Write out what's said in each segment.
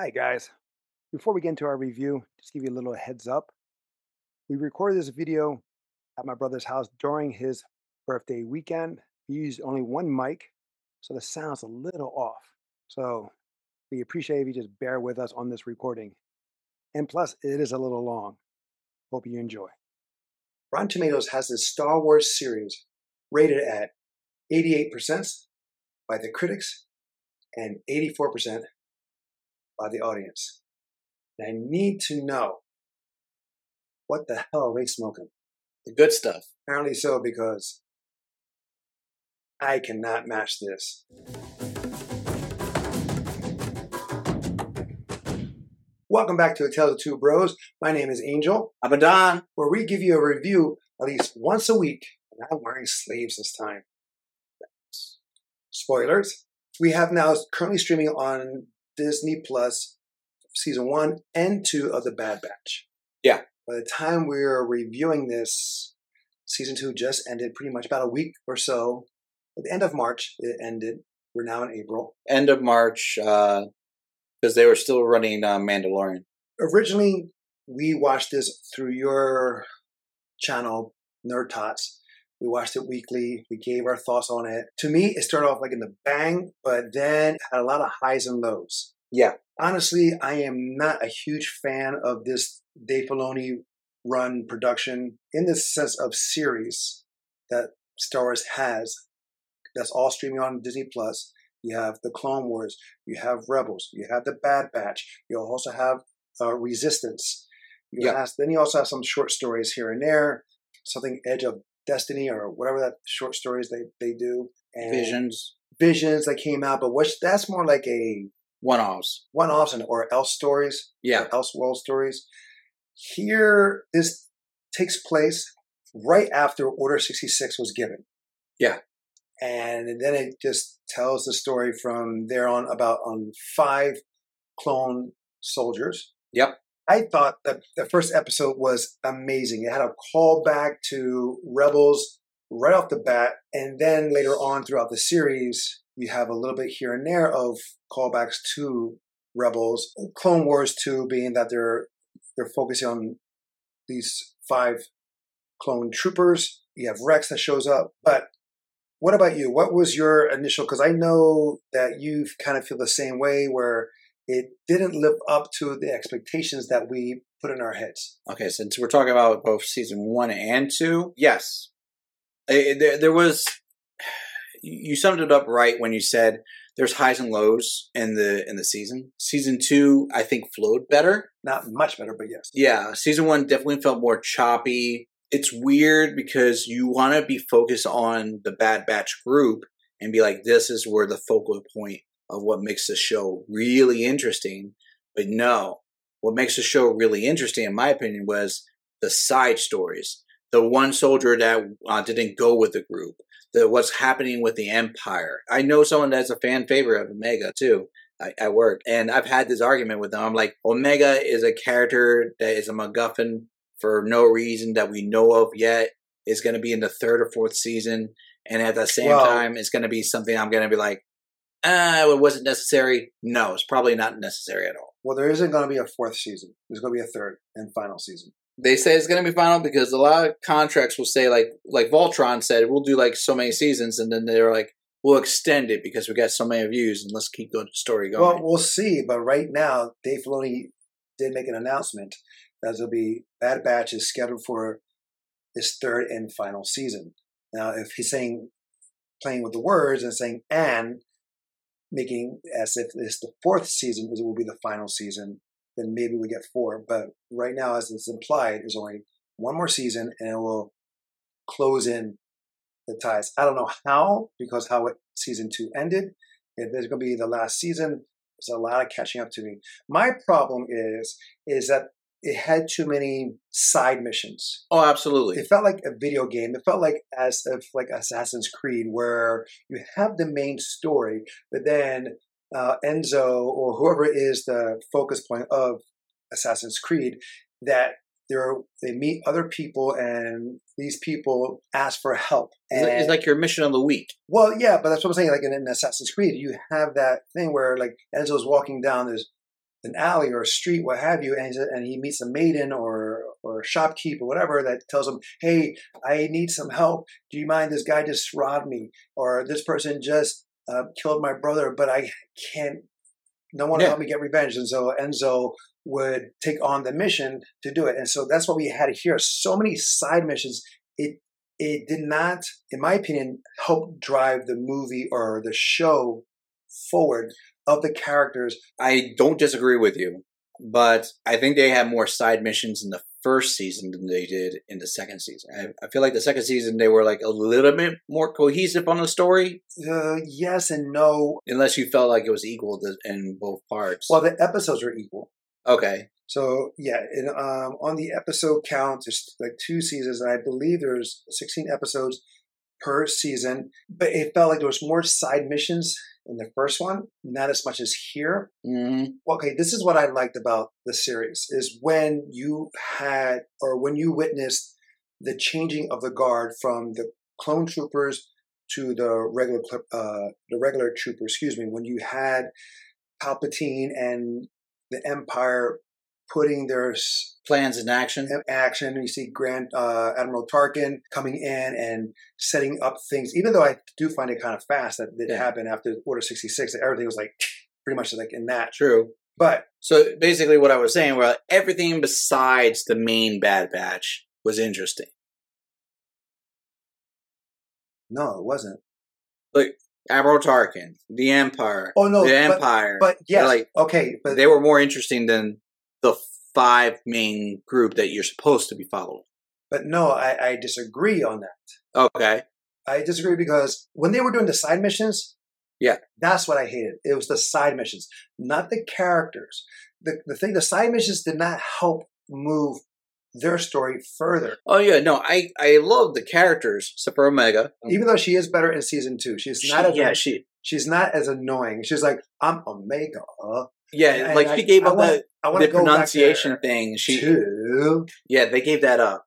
Hi, guys. Before we get into our review, just give you a little heads up. We recorded this video at my brother's house during his birthday weekend. We used only one mic, so the sound's a little off. So we appreciate if you just bear with us on this recording. And plus, it is a little long. Hope you enjoy. Rotten Tomatoes has this Star Wars series rated at 88% by the critics and 84% by the audience. And I need to know what the hell are they smoking? The good stuff. Apparently so, because I cannot match this. Welcome back to A Tales of Two Bros. My name is Angel, I'm Adan. where we give you a review at least once a week. And I'm wearing sleeves this time. Spoilers. We have now currently streaming on Disney Plus season one and two of The Bad Batch. Yeah. By the time we're reviewing this, season two just ended pretty much about a week or so. At the end of March, it ended. We're now in April. End of March, because they were still running uh, Mandalorian. Originally, we watched this through your channel, Nerd Tots. We watched it weekly. We gave our thoughts on it. To me, it started off like in the bang, but then had a lot of highs and lows. Yeah. Honestly, I am not a huge fan of this Dave Filoni run production in the sense of series that Star Wars has. That's all streaming on Disney Plus. You have the Clone Wars. You have Rebels. You have the Bad Batch. You also have uh, Resistance. You Yeah. have, then you also have some short stories here and there, something Edge of Destiny or whatever that short stories they, they do. And Visions, Visions that came out, but which that's more like a one offs. one-offs and or else stories, Yeah. else world stories. Here, this takes place right after Order 66 was given. Yeah. And then it just tells the story from there on about on five clone soldiers. Yep. I thought that the first episode was amazing. It had a callback to Rebels right off the bat, and then later on throughout the series, you have a little bit here and there of callbacks to Rebels. Clone Wars too, being that they're they're focusing on these five clone troopers. You have Rex that shows up, but what about you? What was your initial? Because I know that you kind of feel the same way, where it didn't live up to the expectations that we put in our heads. Okay, since we're talking about both season one and two, yes, Eh, there, there was. You summed it up right when you said there's highs and lows in the in the season. Season two, I think, flowed better. Not much better, but yes. Yeah, season one definitely felt more choppy. It's weird because you want to be focused on the Bad Batch group and be like, this is where the focal point of what makes the show really interesting. But no, what makes the show really interesting, in my opinion, was the side stories. The one soldier that uh, didn't go with the group, the what's happening with the Empire. I know someone that's a fan favorite of Omega too I- at work, and I've had this argument with them. I'm like, Omega is a character that is a MacGuffin for no reason that we know of yet. Is going to be in the third or fourth season, and at the same Well- time, it's going to be something I'm going to be like, ah, it wasn't necessary. No, it's probably not necessary at all. Well, there isn't going to be a fourth season. There's going to be a third and final season. They say it's going to be final because a lot of contracts will say like like Voltron said we'll do like so many seasons, and then they're like we'll extend it because we got so many views, and let's keep the story going. Well, we'll see. But right now, Dave Filoni did make an announcement that there'll be Bad Batch is scheduled for his third and final season. Now, if he's saying playing with the words and saying and making as if it's the fourth season is it will be the final season, then maybe we get four. But right now, as it's implied, there's only one more season, and it will close in the ties. I don't know how because how it, season two ended. If there's going to be the last season, there's a lot of catching up to me. My problem is is that it had too many side missions. oh, absolutely. It felt like a video game. It felt like as if like Assassin's Creed, where you have the main story, but then uh, Enzo or whoever is the focus point of Assassin's Creed, that they're, they meet other people and these people ask for help. It's like- And, it's like your mission of the week. well, yeah, but that's what I'm saying. Like in, in Assassin's Creed, you have that thing where like Enzo's walking down this an alley or a street, what have you, and, and he meets a maiden or or a shopkeep or whatever that tells him, "Hey, I need some help. Do you mind? This guy just robbed me, or this person just uh, killed my brother, but I can't. No one will Yeah. help me get revenge." And so Enzo would take on the mission to do it, and so that's what we had here. So many side missions. It it did not, in my opinion, help drive the movie or the show forward of the characters. I don't disagree with you, but I think they had more side missions in the first season than they did in the second season. I, I feel like the second season they were like a little bit more cohesive on the story, Uh, yes and no. unless you felt like it was equal to, in both parts. Well, the episodes are equal. okay, So yeah, in, um, on the episode count, there's like two seasons, and I believe there's 16 episodes per season. But it felt like there was more side missions in the first one, not as much as here. hmm Okay, this is what I liked about the series is when you had or when you witnessed the changing of the guard from the clone troopers to the regular uh, the regular trooper. Excuse me. When you had Palpatine and the Empire putting their plans in action. action. You see Grand uh, Admiral Tarkin coming in and setting up things. Even though I do find it kind of fast that it Yeah. happened after Order sixty six, that everything was like pretty much like in that. True. But So basically, what I was saying, well, everything besides the main Bad Batch was interesting. no, it wasn't. Like Admiral Tarkin, the Empire, Oh no, the but, Empire. but yes, like okay, but they were more interesting than the five main group that you're supposed to be following. but no, I, I disagree on that. Okay. I disagree because when they were doing the side missions, Yeah. that's what I hated. It was the side missions, not the characters. The the thing, the side missions did not help move their story further. Oh yeah, no, I I love the characters except for Omega. Even though she is better in season two, she's She- not as yeah, she she's not as annoying. She's like I'm Omega. Yeah, And like I- she gave I up wanna- the, I want the pronunciation thing. She too, yeah, they gave that up.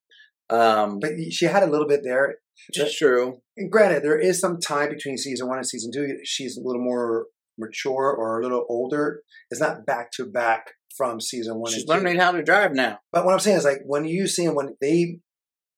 Um, but she had a little bit there. is true. And granted, there is some time between season one and season two. She's a little more mature or a little older. It's not back to back from season one. She's learning how to drive now. But what I'm saying is, like, when you see him, when they,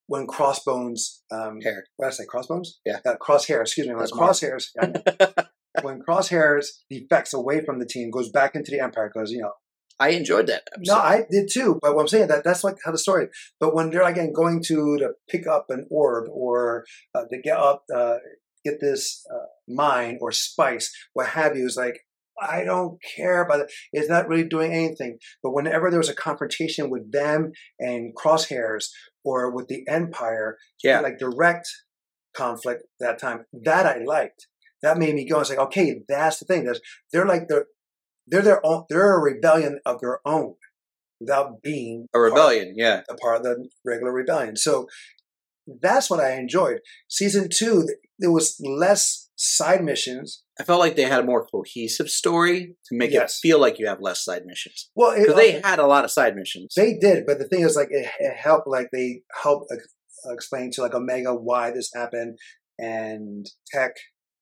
when Crossbones, um, Hair. what did I say, Crossbones? Yeah. Uh, crosshair, excuse me. When Crosshairs, when Crosshairs defects away from the team, goes back into the Empire, because, you know, I enjoyed that. no, I did too. But what I'm saying that that's like how the story. But when they're again going to to pick up an orb or uh, to get up, uh, get this uh, mine or spice, what have you, is like I don't care about it. It's not really doing anything. But whenever there was a confrontation with them and crosshairs or with the Empire, yeah, like direct conflict that time, that I liked. That made me go. and say, okay, that's the thing. There's, they're like they're they're their own. They're a rebellion of their own, without being a rebellion. Yeah, a part of the regular rebellion. So that's what I enjoyed. Season two, there was less side missions. I felt like they had a more cohesive story to make Yes. it feel like you have less side missions Well, it, because they had a lot of side missions. They did, but the thing is, like, it, it helped. Like, they helped ex- explain to like Omega why this happened, and Tech,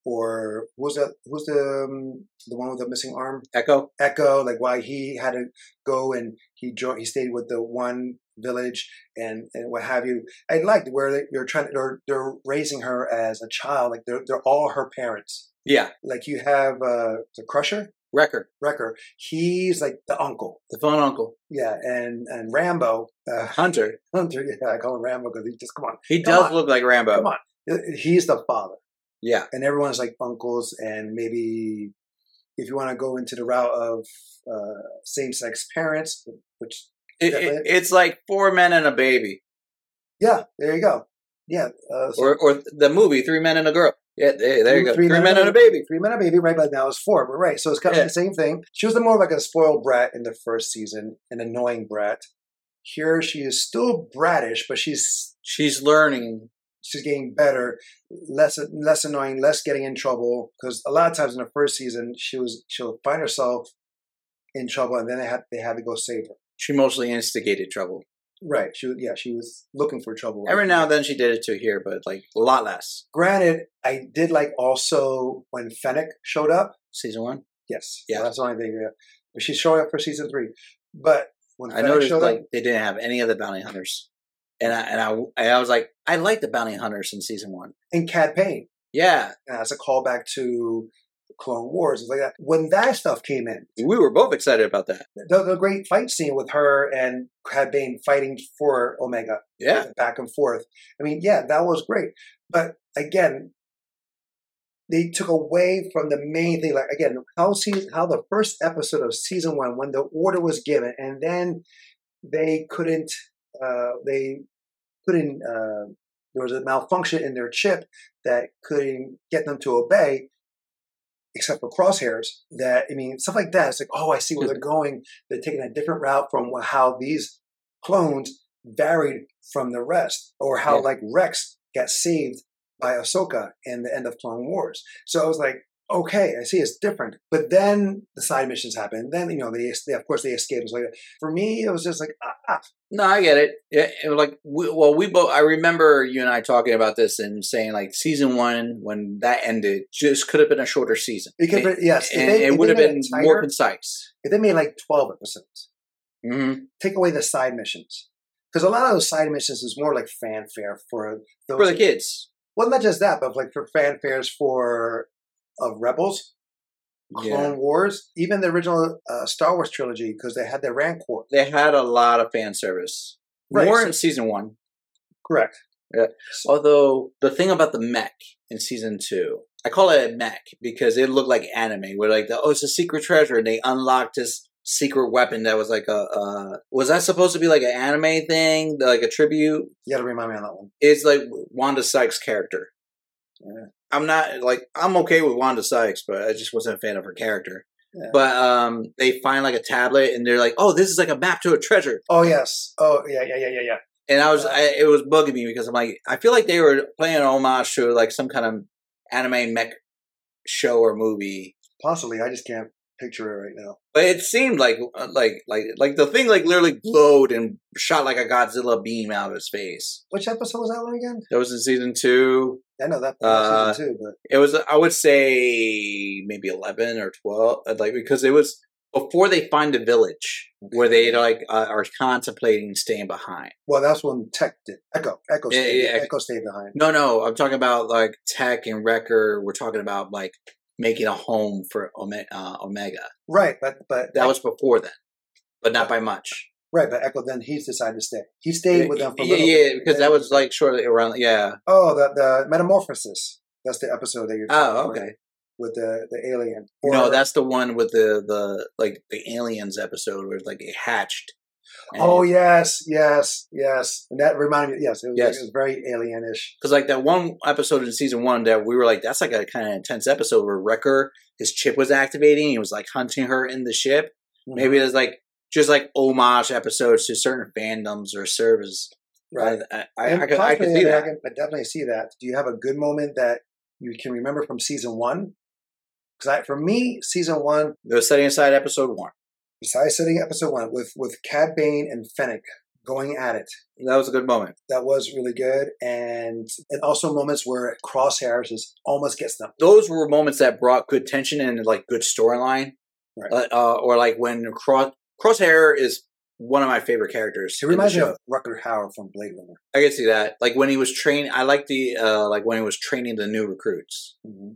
or who's the who's the um, the one with the missing arm? Echo. Echo, like why he had to go and he joined. He stayed with the one village and and what have you. I liked where they, they're trying. to, They're they're raising her as a child. Like they're they're all her parents. Yeah, Like you have uh the Crusher, Wrecker, Wrecker. He's like the uncle. the fun uncle, Yeah, and and Rambo. Uh, Hunter. Hunter, yeah, I call him Rambo because he just come on, He Come does on. look like Rambo. come on. He's the father, Yeah, and everyone's like uncles, and maybe if you want to go into the route of uh, same-sex parents, which It- it- it's like four men and a baby, yeah, there you go, yeah, uh, so or or the movie Three Men and a Girl. Yeah, there, there you go. Three Three, Men men and a baby. three men and a baby, right? But now it's four, but right, so it's kind of Yeah. the same thing. She was the more like a spoiled brat in the first season, an annoying brat. Here, she is still bratish, but she's She's learning. She's getting better, less less annoying, less getting in trouble. Because a lot of times in the first season, she was she'll find herself in trouble, and then they had they had to go save her. She mostly instigated trouble. Right? She yeah, she was looking for trouble. Every now and then she did it too here, but like a lot less. Granted, I did like also when Fennec showed up. Season one. Yes. Yeah. Well, that's the only thing. Yeah. But she's showing up for season three. But when I Fennec noticed like up, they didn't have any of the bounty hunters, and I and I and I was like, I like the bounty hunters in season one. And Cad Bane, Yeah, that's a callback to Clone Wars like that. When that stuff came in, we were both excited about that. the, the great fight scene with her and Cad Bane fighting for Omega, Yeah, back and forth. I mean, yeah, that was great. But again, they took away from the main thing. Like again, how season, how the first episode of season one, when the order was given, and then they couldn't, uh, they couldn't. Uh, there was a malfunction in their chip that couldn't get them to obey, except for crosshairs. That I mean, stuff like that. It's like, oh, I see where they're going. They're taking a different route from how these clones varied from the rest, or how Yeah. like Rex got saved by Ahsoka in the end of Clone Wars. So I was like, okay, I see it's different. But then the side missions happen. Then you know they, they of course they escape. It's like for me, it was just like ah, ah. no, I get it. Yeah, it like we, well, we both. I remember you and I talking about this and saying like season one when that ended just could have been a shorter season. It could, be- yes, and they- it would have been it more concise. If they made like twelve episodes, hmm take away the side missions. Because a lot of those side missions is more like fanfare for those For the kids, Well, not just that, but like for fanfares for of Rebels, Clone Wars, even the original uh, Star Wars trilogy, because they had their Rancor. they had a lot of fan service. Right, More so- in season one. Correct. Yeah. Although the thing about the mech in season two, I call it a mech because it looked like anime. Where like, the, oh, it's a secret treasure, and they unlocked this secret weapon that was like a. Uh, was that supposed to be like an anime thing, like a tribute? You got to remind me on that one. It's like Wanda Sykes' character. Yeah. I'm not like I'm okay with Wanda Sykes, but I just wasn't a fan of her character. Yeah. But um, they find like a tablet, and they're like, "Oh, this is like a map to a treasure." Oh yes. Oh yeah, yeah, yeah, yeah, yeah. And I was, I, it was bugging me because I'm like, I feel like they were playing an homage to like some kind of anime mech show or movie. Possibly. I just can't picture it right now. But it seemed like, uh, like, like, like the thing like literally glowed and shot like a Godzilla beam out of its face. Which episode was that one again? That was in season two. I know that Uh, season two, but It was, I would say, maybe eleven or twelve, uh, like because it was before they find the village where they like uh, are contemplating staying behind. well, that's when Tech did. Echo, Echo, Yeah, stayed, yeah, Echo. Echo stayed behind. No, no, I'm talking about like Tech and Wrecker. We're talking about like making a home for uh, Omega. Right, but but That was before then, but not by much. right. But Echo then he decided to stay. He stayed with them for a yeah, little yeah, bit. because that was like shortly around. Yeah. oh the the metamorphosis. That's the episode that you're. Oh, talking about, okay. With the the alien. no, that's the one with the the like the aliens episode where like it hatched. And- Oh yes, yes, yes. And that reminded me. Yes, it was, Yes. it was very alienish. Because like that one episode in season one that we were like, that's like a kind of intense episode where Wrecker his chip was activating. He was like hunting her in the ship. Mm-hmm. Maybe there's like just like homage episodes to certain fandoms or servers. right. I, I, And I, could, I could see I, mean, I that. can I definitely see that. Do you have a good moment that you can remember from season one? Because for me, season one, were setting aside episode one. Besides setting episode one with with Cad Bane and Fennec going at it, That was a good moment. that was really good. And and also moments where Crosshairs just almost gets them. Those were moments that brought good tension and like good storyline. Right. Uh, uh, or like when Cross Crosshair is one of my favorite characters. The reminds me of Rutger Hauer from Blade Runner. I can see that. Like when he was training, I like the uh like when he was training the new recruits, Mm-hmm.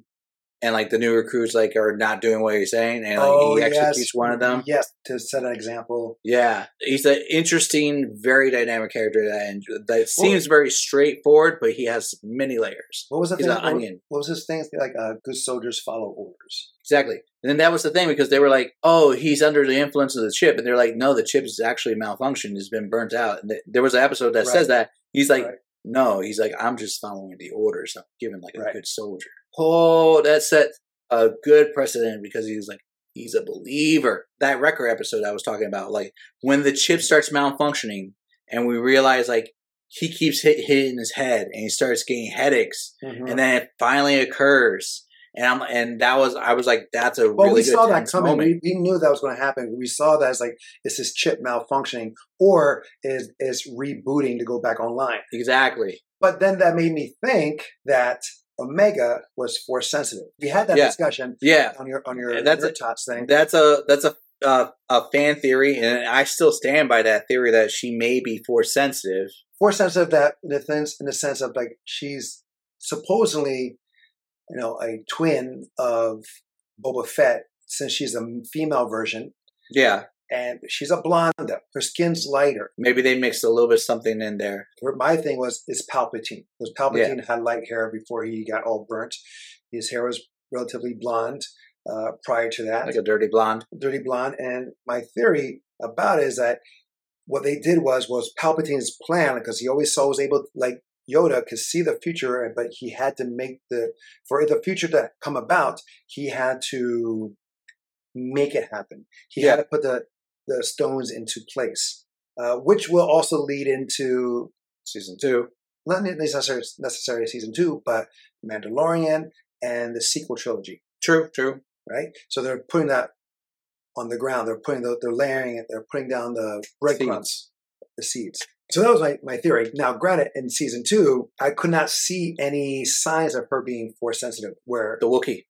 And like the new recruits like are not doing what he's saying, and like oh he yes, executes one of them. Yes, to set an example. Yeah, he's an interesting, very dynamic character that that seems very straightforward, but he has many layers. What was the He's thing? an what, onion. what was his thing? Like, uh, good soldiers follow orders. Exactly. And then that was the thing because they were like, "Oh, he's under the influence of the chip," and they're like, "No, the chip is actually malfunctioned. It's been burnt out." And th- there was an episode that Right. says that he's like, Right. "No, he's like, I'm just following the orders. I'm given like a good soldier." Oh, that set a good precedent because he's like, he's a believer. That Wrecker episode I was talking about, like when the chip starts malfunctioning, and we realize like he keeps hit, hitting his head, and he starts getting headaches Mhm. and then it finally occurs. And I'm and that was I was like, that's a Well, really we saw that coming. moment. We, we knew that was going to happen. We saw that as like, is this chip malfunctioning or is is rebooting to go back online? Exactly. But then that made me think that Omega was force sensitive. We had that Yeah. discussion Yeah, on your on your And that's your a- tots thing. that's a that's a uh, a fan theory, and I still stand by that theory that she may be force sensitive. force sensitive that in the sense in the sense of like she's supposedly, you know, a twin of Boba Fett since she's a female version Yeah, and she's a blonde. Her skin's lighter. maybe they mixed a little bit something in there. My thing was is Palpatine because Palpatine had light hair before he got all burnt. His hair was relatively blonde uh, prior to that. like a dirty blonde. dirty blonde. And my theory about it is that what they did was was Palpatine's plan because he always saw was able like Yoda could see the future, but he had to make the for the future to come about. He had to make it happen. He had to put the the stones into place, uh, which will also lead into Season two. not necessarily necessarily season two, but Mandalorian and the sequel trilogy True, true. right? So they're putting that on the ground. They're putting the, they're layering it. They're putting down the breadcrumbs, the seeds. So that was my, my theory. Now, granted, in season two, I could not see any signs of her being force sensitive. Where The Wookiee.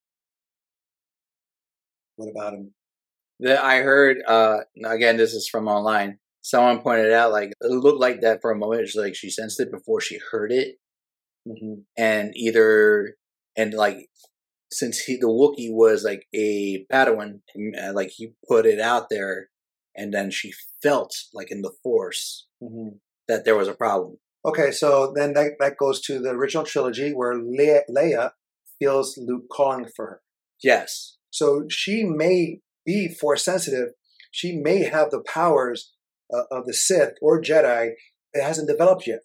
what about him? That I heard. Uh, again, this is from online. Someone pointed out like it looked like that for a moment. It's like she sensed it before she heard it, Mm-hmm. and either and like since he the Wookiee was like a Padawan, uh, like he put it out there, and then she felt like in the Force Mm-hmm. That there was a problem. Okay, so then that, that goes to the original trilogy where Leia, Leia feels Luke calling for her. Yes, So she may be force sensitive. She may have the powers uh, of the Sith or Jedi. It hasn't developed yet.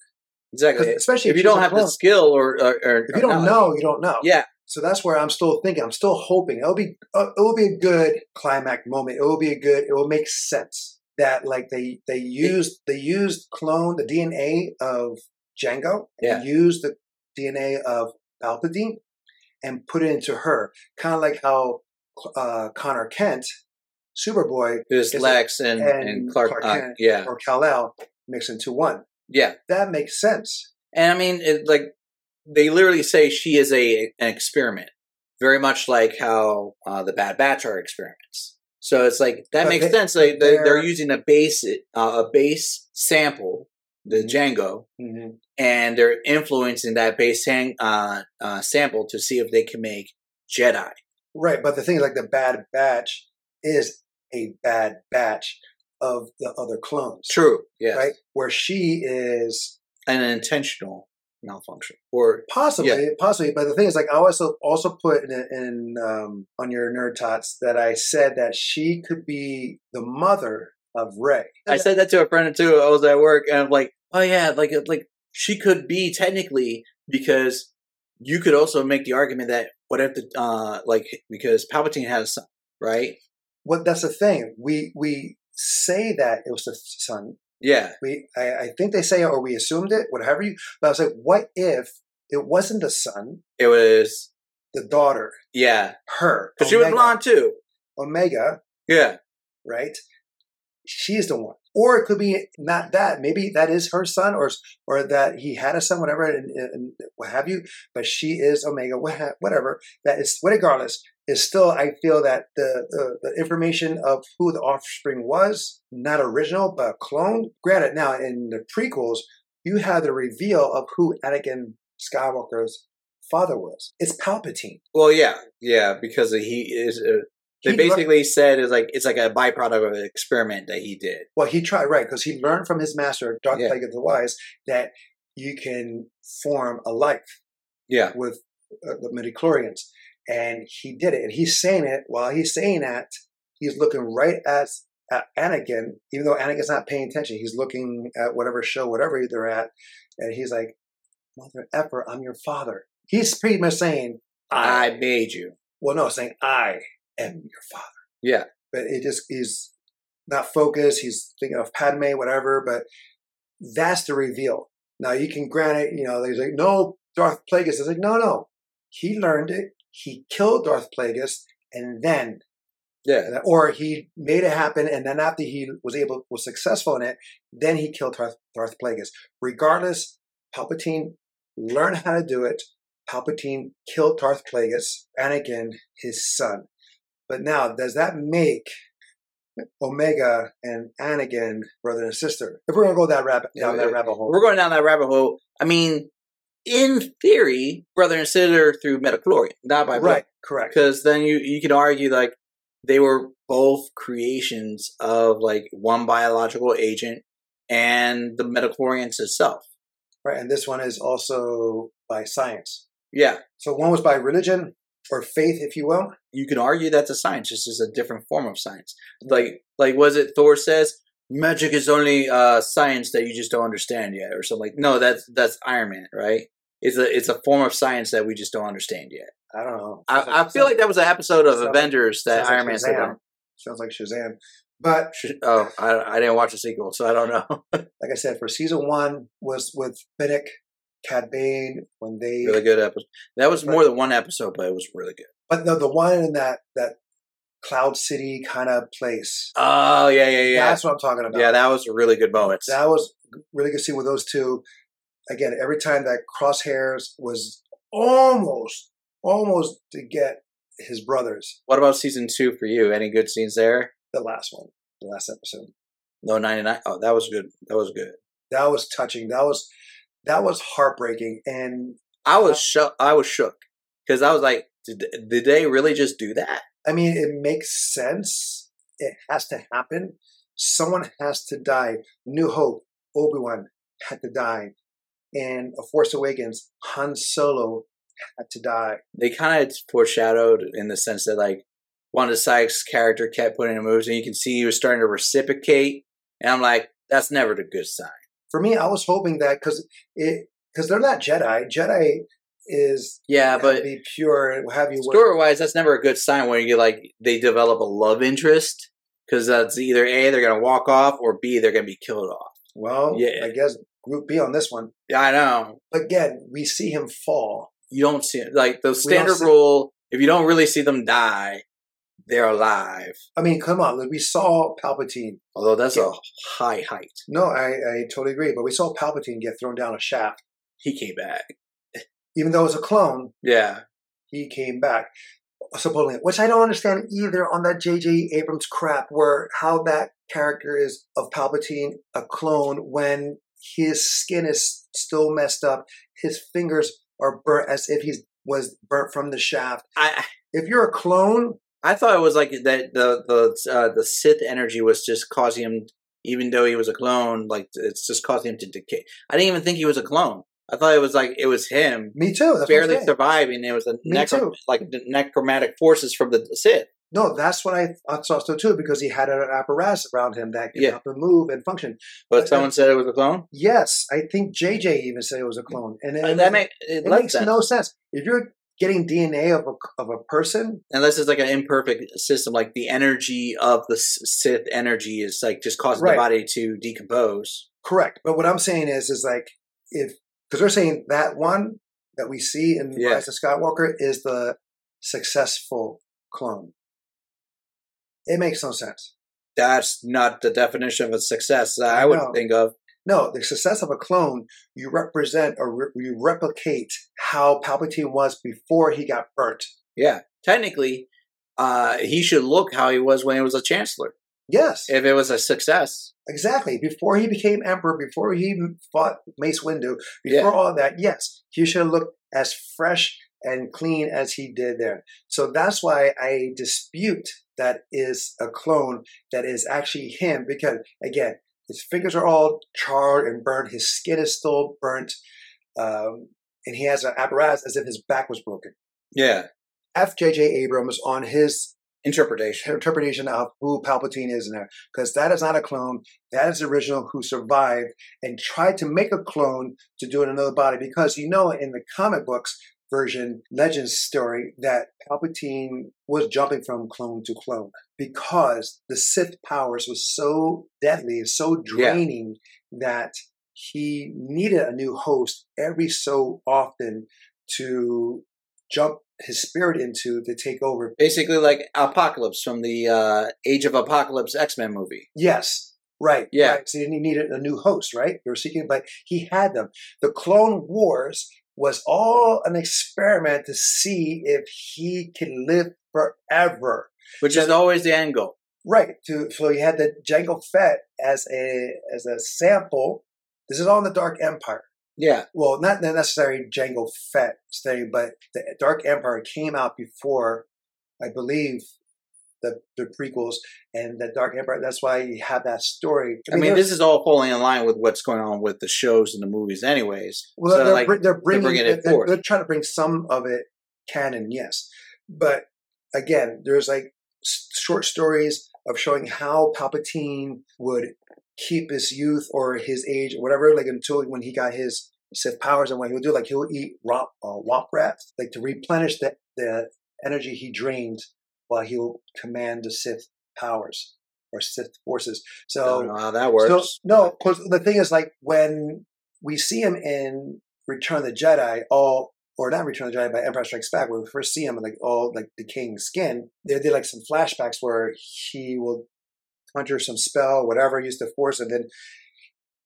exactly. especially if you don't have the skill or, or, or If you don't knowledge. know, you don't know. yeah, So that's where I'm still thinking. I'm still hoping it'll be uh, it will be a good climax moment. It will be a good. It will make sense that like they they used they used clone the DNA of Jango Yeah. and used the DNA of Palpatine and put it into her, kind of like how uh, Conner Kent, Superboy, Is Lex and, and, and Clark. Clark uh, yeah, or Kal El mixed into one. yeah. That makes sense. And I mean, it, like they literally say she is a an experiment, very much like how uh, the Bad Batch are experiments. So it's like that But makes they- sense. Like they, they're they're- using a base uh, a base sample, the Jango, Mm-hmm. and they're influencing that base sang, uh, uh, sample to see if they can make Jedi. Right, but the thing is, like the Bad Batch is a bad batch of the other clones. True. Yeah. Right, where she is An intentional malfunction, or possibly, possibly. But the thing is, like I also also put in, in um, on your nerd tots that I said that she could be the mother of Rey. I said that to a friend too. I was at work, and I'm like, "Oh yeah, like like she could be technically because you could also make the argument that what if the uh like because Palpatine has a son, right? What that's the thing. We we say that it was the son. Yeah, We I, I think they say it or we assumed it, whatever you. But I was like, what if it wasn't the son, it was the daughter, yeah her? because she was blonde too. Omega, Yeah, right? She's the one. Or it could be not that. Maybe that is her son, or or that he had a son, whatever, and, and what have you. But she is Omega, what ha- whatever. That is, regardless, is still. I feel that the, the the information of who the offspring was not original, but cloned. Granted, now in the prequels, you have the reveal of who Anakin Skywalker's father was. It's Palpatine. well, yeah, yeah, because he is. Uh, they He- basically said is like it's like a byproduct of an experiment that he did. Well, he tried right because he learned from his master, Darth Yeah. Plagueis the Wise, that you can form a life Yeah, with uh, the midichlorians, and he did it. And he's saying it while he's saying that he's looking right at, at Anakin, even though Anakin's not paying attention. He's looking at whatever show, whatever they're at, and he's like, "Mother effer, I'm your father." He's pretty much saying, "I." I made you. well, no, saying, "I am your father." Yeah, but it just he's not focused. He's thinking of Padme, whatever. But that's the reveal. Now you can grant it. You know, there's like no Darth Plagueis. It's like no, no. He learned it. He killed Darth Plagueis, and then, yeah, or he made it happen. And then after he was able was successful in it, then he killed Darth, Darth Plagueis. Regardless, Palpatine learned how to do it. Palpatine killed Darth Plagueis, Anakin, his son. But now, does that make Omega and Anakin brother and sister? If we're gonna go that rabbit down that rabbit hole, We're going down that rabbit hole. I mean, in theory, brother and sister through metachlorian, not by blood. right? Correct. Because then you you can argue like they were both creations of like one biological agent and the metachlorians itself. Right, and this one is also by science. Yeah, So one was by religion or faith, if you will. you can argue that's a science, just is a different form of science. Mm-hmm. Like like was it Thor says magic is only uh science that you just don't understand yet, or something like no, that's that's Iron Man, right? It's a it's a form of science that we just don't understand yet. I don't know. I, I feel like that was an episode of Sounds like- Avengers that sounds like Iron Man said. Sounds like Shazam. But Oh, I, I didn't watch the sequel, so I don't know. like I said, for season one was with Fennec, Cad Bane, when they really good episode. That was more than one episode, but it was really good. but no, the one in that that Cloud City kind of place. Oh yeah, yeah, yeah, That's what I'm talking about. yeah. That was a really good moment. that was really good scene with those two. Again, every time that Crosshairs was almost almost to get his brothers, What about season two for you? Any good scenes there? the last one, the last episode. No, ninety nine. Oh, that was good. That was good. That was touching. That was that was heartbreaking. And I was shook. I was shook because I was like, did, did they really just do that? I mean, it makes sense. It has to happen. Someone has to die. New Hope, Obi Wan had to die. And A Force Awakens, Han Solo had to die. They kind of foreshadowed in the sense that like Wanda Sykes' character kept putting in moves, and you can see he was starting to reciprocate. And I'm like, that's never the good sign. For me, I was hoping that because it because they're not Jedi. Jedi is Yeah, but be pure and what have you. story wise, that's never a good sign when you like they develop a love interest because that's either a they're gonna walk off or b they're gonna be killed off. Well, Yeah. I guess Group B on this one. Yeah, I know. But again, we see him fall. You don't see it like the standard see- rule. If you don't really see them die, they're alive. I mean, come on. We saw Palpatine. Although that's Yeah. a high height. No, I, I totally agree. But we saw Palpatine get thrown down a shaft. He came back. Even though it was a clone, Yeah, he came back. Supposedly, which I don't understand either on that J.J. Abrams crap, where how that character is of Palpatine a clone when his skin is still messed up, his fingers are burnt as if he was burnt from the shaft. I If you're a clone, I thought it was like that the the uh, the Sith energy was just causing him, even though he was a clone, like it's just causing him to decay. I didn't even think he was a clone. I thought it was like it was him me too. That's barely surviving. It was Me necro- like the necromantic forces from the Sith. No, that's what I, thought so too, because he had an apparatus around him that could Yeah. help him move and function. But But- uh, someone said it was a clone. Yes, I think JJ even said it was a clone, and And uh, that make it, it makes sense. no sense. If you're getting DNA of a of a person, unless it's like an imperfect system, like the energy of the Sith energy is like just causing Right. the body to decompose. correct. But what I'm saying is, is like if because they're saying that one that we see in Yeah. Rise of Skywalker is the successful clone. It makes no sense. That's not the definition of a success that I, I would know. think of. No, the success of a clone, you represent or re- you replicate how Palpatine was before he got burnt. Yeah, technically, uh, he should look how he was when he was a chancellor. Yes, If it was a success, exactly. Before he became emperor, before he fought Mace Windu, before Yeah. all that, yes, he should have looked as fresh and clean as he did there. So that's why I dispute that is a clone that is actually him because again, his fingers are all charred and burnt, his skin is still burnt, um, and he has an apparatus as if his back was broken. yeah, F. J. J. Abrams on his interpretation. interpretation of who Palpatine is in there, because that is not a clone. That is the original who survived and tried to make a clone to do it in another body. Because you know, in the comic books version, Legends story, that Palpatine was jumping from clone to clone because the Sith powers was so deadly, and so Yeah. draining that he needed a new host every so often to jump his spirit into to take over Basically, like Apocalypse from the uh, Age of Apocalypse X Men movie. Yes, right. Yeah. Right. So he needed a new host, right? They were seeking, but he had them. The Clone Wars was all an experiment to see if he can live forever. Which is always the end goal. Right. To so he had the Jango Fett as a as a sample. This is all in the Dark Empire. Yeah. Well, not necessarily Jango Fett thing, but the Dark Empire came out before, I believe, the the prequels and the Dark Empire. That's why you have that story. I mean, this is all falling in line with what's going on with the shows and the movies, anyways. Well, So, they're, like, br- they're bringing, bringing it they're, forth. they're trying to bring some of it canon, yes, but again, there's like short stories of showing how Palpatine would keep his youth or his age or whatever, like until when he got his Sith powers, and what he would do, like he'll eat romp, uh, rats, like to replenish the the energy he drained while he'll command the Sith powers or Sith forces. So I don't know how that works. so, no, because the thing is, like when we see him in Return of the Jedi, all or not Return of the Jedi, but Empire Strikes Back, when we first see him in like all like decaying skin, there did like some flashbacks where he will conjure some spell, whatever, use the Force, and then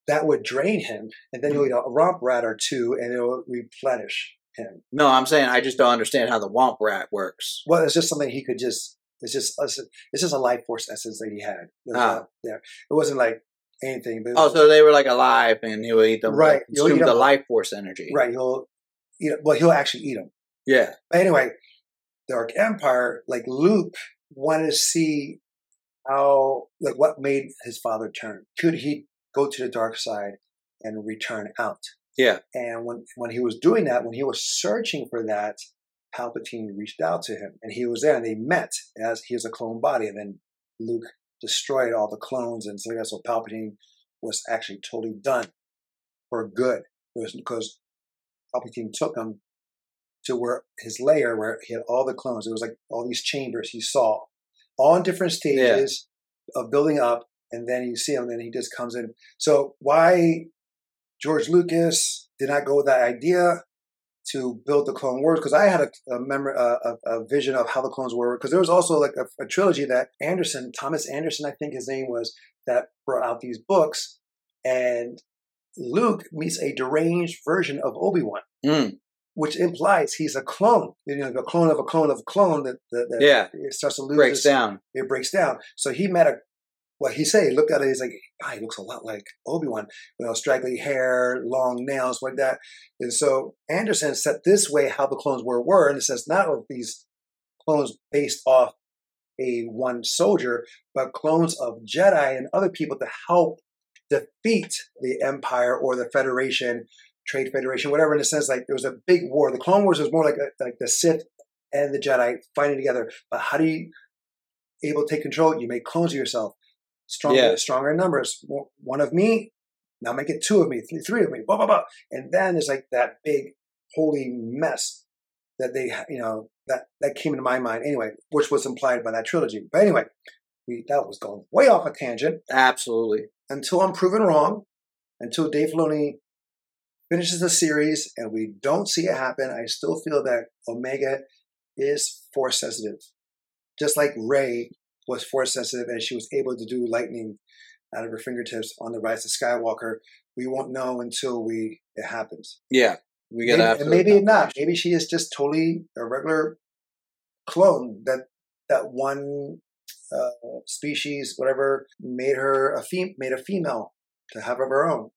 that would drain him, and then he'll eat a romp rat or two, and it'll replenish him. no, I'm saying I just don't understand how the Womp Rat works. Well, it's just something he could just. It's just it's just a life force essence that he had. Ah. there. It wasn't like anything. But Oh, so they were like alive, and he would eat them, Right. he'll consume eat the them. life force energy. Right. He'll, eat. know, well, he'll actually eat them. Yeah. But anyway, Dark Empire, like Luke wanted to see how, like, what made his father turn. Could he go to the dark side and return out? Yeah. And when when he was doing that, when he was searching for that, Palpatine reached out to him, and he was there, and they met as he was a clone body, and then Luke destroyed all the clones, and so that's so Palpatine was actually totally done for good. It was because Palpatine took him to where his lair, where he had all the clones. It was like all these chambers he saw, all in different stages of building up, and then you see him, and then he just comes in. So why George Lucas did not go with that idea to build the Clone Wars? Because I had a, a, mem- a, a, a vision of how the clones were. Because there was also like a, a trilogy that Anderson, Thomas Anderson, I think his name was, that brought out these books, and Luke meets a deranged version of Obi Wan Mm. Which implies he's a clone. You know, a clone of a clone of a clone that, that, that Yeah. it starts to lose Breaks its- down. It breaks down. So he met a what he said. He looked at it. He's like, "Ah, he looks a lot like Obi Wan. You know, straggly hair, long nails, like that." And so Anderson set this way how the clones were were, and it says not of these clones based off a one soldier, but clones of Jedi and other people to help defeat the Empire or the Federation, Trade Federation, whatever. In a sense, like there was a big war. The Clone Wars was more like a, like the Sith and the Jedi fighting together. But how do you able to take control? You make clones of yourself, stronger, Yeah. stronger in numbers. One of me, now make it two of me, three, three of me, blah blah blah. And then there's like that big holy mess that they, you know, that that came into my mind anyway, which was implied by that trilogy. But anyway, we that was going way off a tangent Absolutely. until I'm proven wrong, until Dave Filoni finishes the series and we don't see it happen, I still feel that Omega is force sensitive. Just like Rey was force sensitive and she was able to do lightning out of her fingertips on the Rise of Skywalker, we won't know until we it happens. Yeah. We Maybe, gotta and maybe not. Maybe she is just totally a regular clone that that one uh, species, whatever, made her a fem- made a female to have of her own,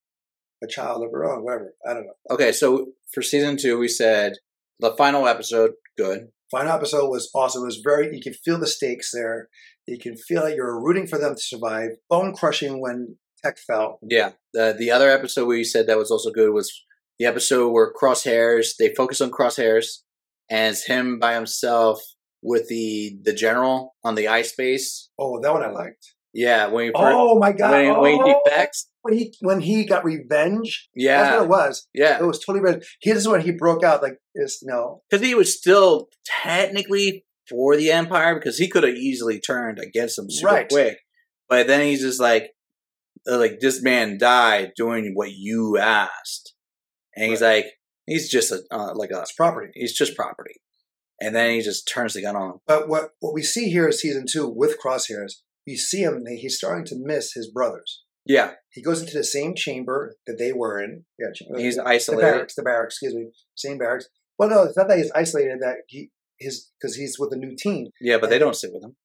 a child of her own, whatever. I don't know. Okay, so for season two, we said the final episode, good. Final episode was awesome. It was very. You can feel the stakes there. You can feel that you're rooting for them to survive. Bone crushing when Tech fell. Yeah. The the other episode we said that was also good was the episode where Crosshairs they focus on Crosshairs and it's him by himself with the the general on the ice base. Oh, that one I liked. Yeah, when he first, Oh my god! when, when he Oh, defects. when he when he got revenge. Yeah, that's what it was. yeah. It was totally revenge. He this is when he broke out. Like this, you know, because he was still technically for the Empire because he could have easily turned against them super Right. quick. But then he's just like, uh, like this man died doing what you asked, and he's like, he's just a uh, like a it's property. he's just property, and then he just turns the gun on. But what what we see here is season two with Crosshairs. We see him. He's starting to miss his brothers. Yeah, He goes into the same chamber that they were in. Yeah, he's the isolated. barracks. The barracks. Excuse me. Same barracks. Well, no, it's not that he's isolated. That he his because he's with a new team Yeah, but they don't sit with him.